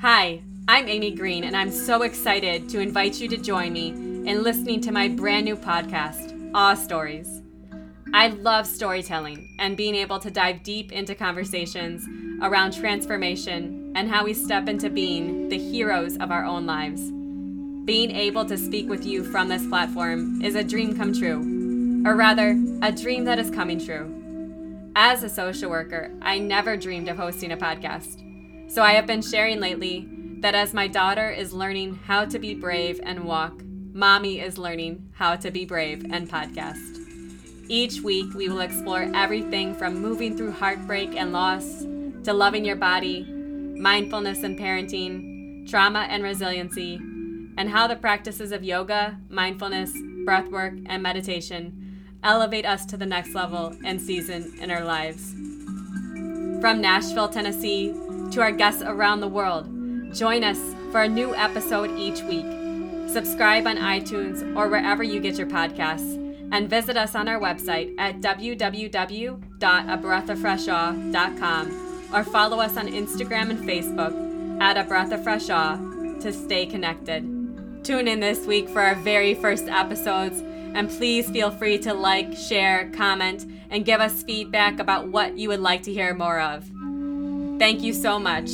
Hi, I'm Amy Green, and I'm so excited to invite you to join me in listening to my brand new podcast, Awe Stories. I love storytelling and being able to dive deep into conversations around transformation and how we step into being the heroes of our own lives. Being able to speak with you from this platform is a dream come true, or rather, a dream that is coming true. As a social worker, I never dreamed of hosting a podcast. So I have been sharing lately that as my daughter is learning how to be brave and walk, mommy is learning how to be brave and podcast. Each week, we will explore everything from moving through heartbreak and loss to loving your body, mindfulness and parenting, trauma and resiliency, and how the practices of yoga, mindfulness, breathwork, and meditation elevate us to the next level and season in our lives. From Nashville, Tennessee, to our guests around the world, join us for a new episode each week. Subscribe on iTunes or wherever you get your podcasts, and visit us on our website at www.abreathoffreshawe.com or follow us on Instagram and Facebook at A Breath of Fresh Awe to stay connected. Tune in this week for our very first episodes, and please feel free to like, share, comment, and give us feedback about what you would like to hear more of. Thank you so much.